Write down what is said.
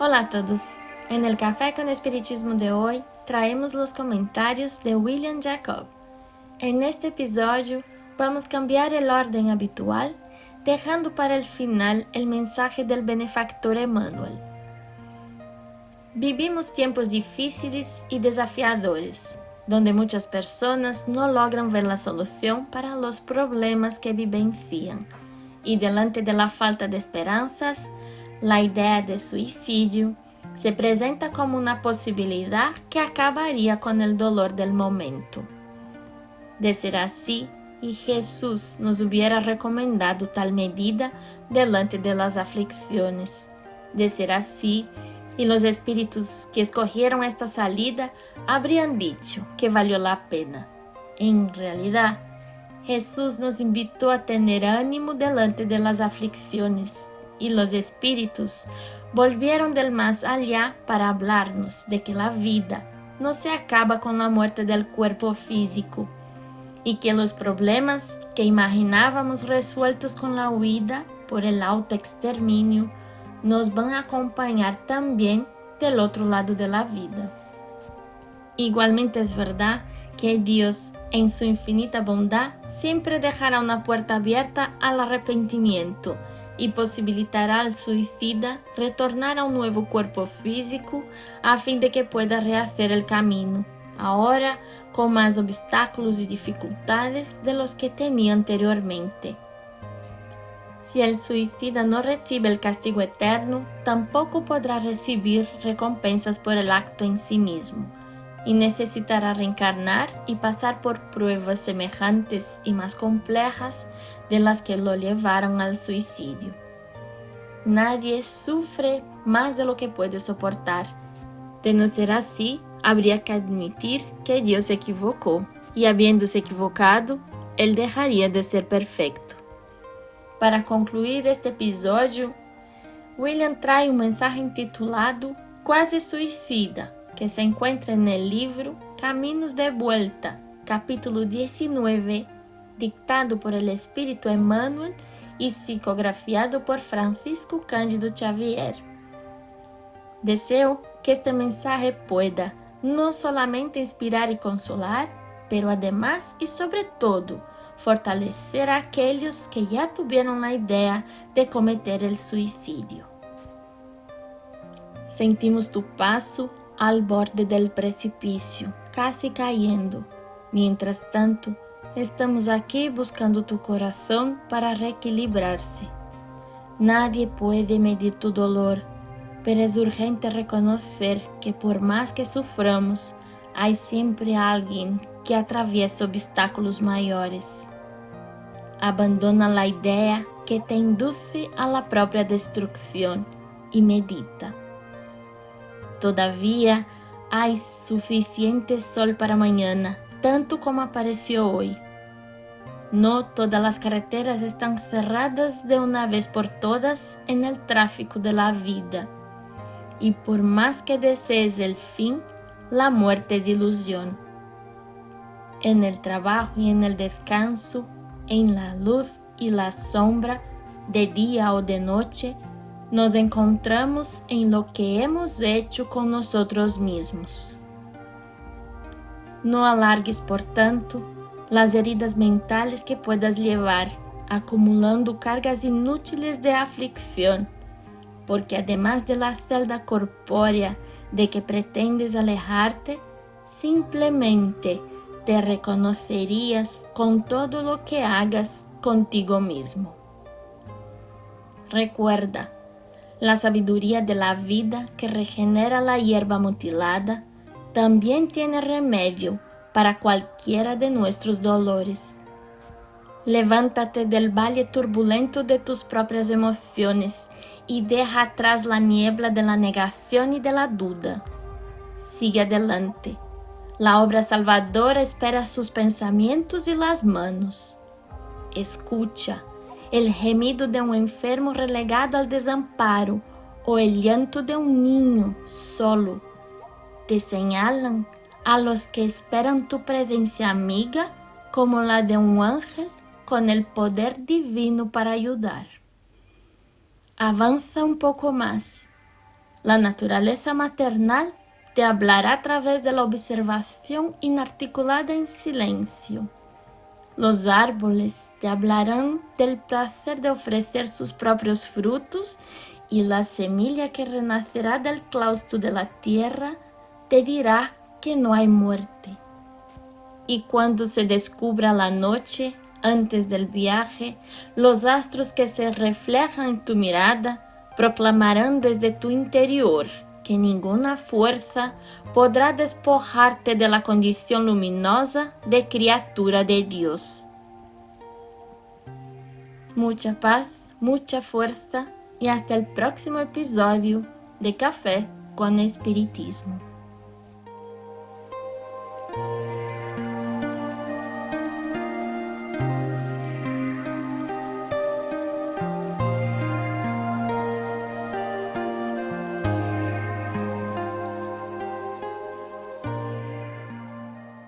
Hola a todos. En el Café con Espiritismo de hoy traemos los comentarios de William Jacob. En este episodio vamos a cambiar el orden habitual, dejando para el final el mensaje del benefactor Emmanuel. Vivimos tiempos difíciles y desafiadores, donde muchas personas no logran ver la solución para los problemas que vivencian, y delante de la falta de esperanzas, la idea de suicidio se presenta como una posibilidad que acabaría con el dolor del momento. De ser así, y Jesús nos hubiera recomendado tal medida delante de las aflicciones. De ser así, y los espíritus que escogieron esta salida habrían dicho que valió la pena. En realidad, Jesús nos invitó a tener ánimo delante de las aflicciones y los espíritus volvieron del más allá para hablarnos de que la vida no se acaba con la muerte del cuerpo físico y que los problemas que imaginábamos resueltos con la huida por el autoexterminio nos van a acompañar también del otro lado de la vida. Igualmente es verdad que Dios, en su infinita bondad, siempre dejará una puerta abierta al arrepentimiento y posibilitará al suicida retornar a un nuevo cuerpo físico a fin de que pueda rehacer el camino, ahora con más obstáculos y dificultades de los que tenía anteriormente. Si el suicida no recibe el castigo eterno, tampoco podrá recibir recompensas por el acto en sí mismo y necesitará reencarnar y pasar por pruebas semejantes y más complejas de las que lo llevaron al suicidio. Nadie sufre más de lo que puede soportar. De no ser así, habría que admitir que Dios se equivocó y habiéndose equivocado, Él dejaría de ser perfecto. Para concluir este episodio, William trae un mensaje intitulado Quase Suicida que se encuentra en el libro Caminos de Vuelta, capítulo 19, dictado por el Espíritu Emmanuel y psicografiado por Francisco Cândido Xavier. Deseo que este mensaje pueda no solamente inspirar y consolar, pero además y sobre todo fortalecer a aquellos que ya tuvieron la idea de cometer el suicidio. Sentimos tu paso al borde del precipicio, casi cayendo. Mientras tanto, estamos aquí buscando tu corazón para reequilibrarse. Nadie puede medir tu dolor, pero es urgente reconocer que por más que suframos, hay siempre alguien que atraviesa obstáculos mayores. Abandona la idea que te induce a la propia destrucción y medita. Todavía hay suficiente sol para mañana, tanto como apareció hoy. No todas las carreteras están cerradas de una vez por todas en el tráfico de la vida. Y por más que desees el fin, la muerte es ilusión. En el trabajo y en el descanso, en la luz y la sombra, de día o de noche, nos encontramos en lo que hemos hecho con nosotros mismos. No alargues, por tanto, las heridas mentales que puedas llevar, acumulando cargas inútiles de aflicción, porque además de la celda corpórea de que pretendes alejarte, simplemente te reconocerías con todo lo que hagas contigo mismo. Recuerda, la sabiduría de la vida que regenera la hierba mutilada también tiene remedio para cualquiera de nuestros dolores. Levántate del valle turbulento de tus propias emociones y deja atrás la niebla de la negación y de la duda. Sigue adelante. La obra salvadora espera sus pensamientos y las manos. Escucha el gemido de un enfermo relegado al desamparo o el llanto de un niño solo. Te señalan a los que esperan tu presencia amiga como la de un ángel con el poder divino para ayudar. Avanza un poco más. La naturaleza maternal te hablará a través de la observación inarticulada en silencio. Los árboles te hablarán del placer de ofrecer sus propios frutos y la semilla que renacerá del claustro de la tierra te dirá que no hay muerte. Y cuando se descubra la noche, antes del viaje, los astros que se reflejan en tu mirada proclamarán desde tu interior que ninguna fuerza podrá despojarte de la condición luminosa de criatura de Dios. Mucha paz, mucha fuerza y hasta el próximo episodio de Café con Espiritismo.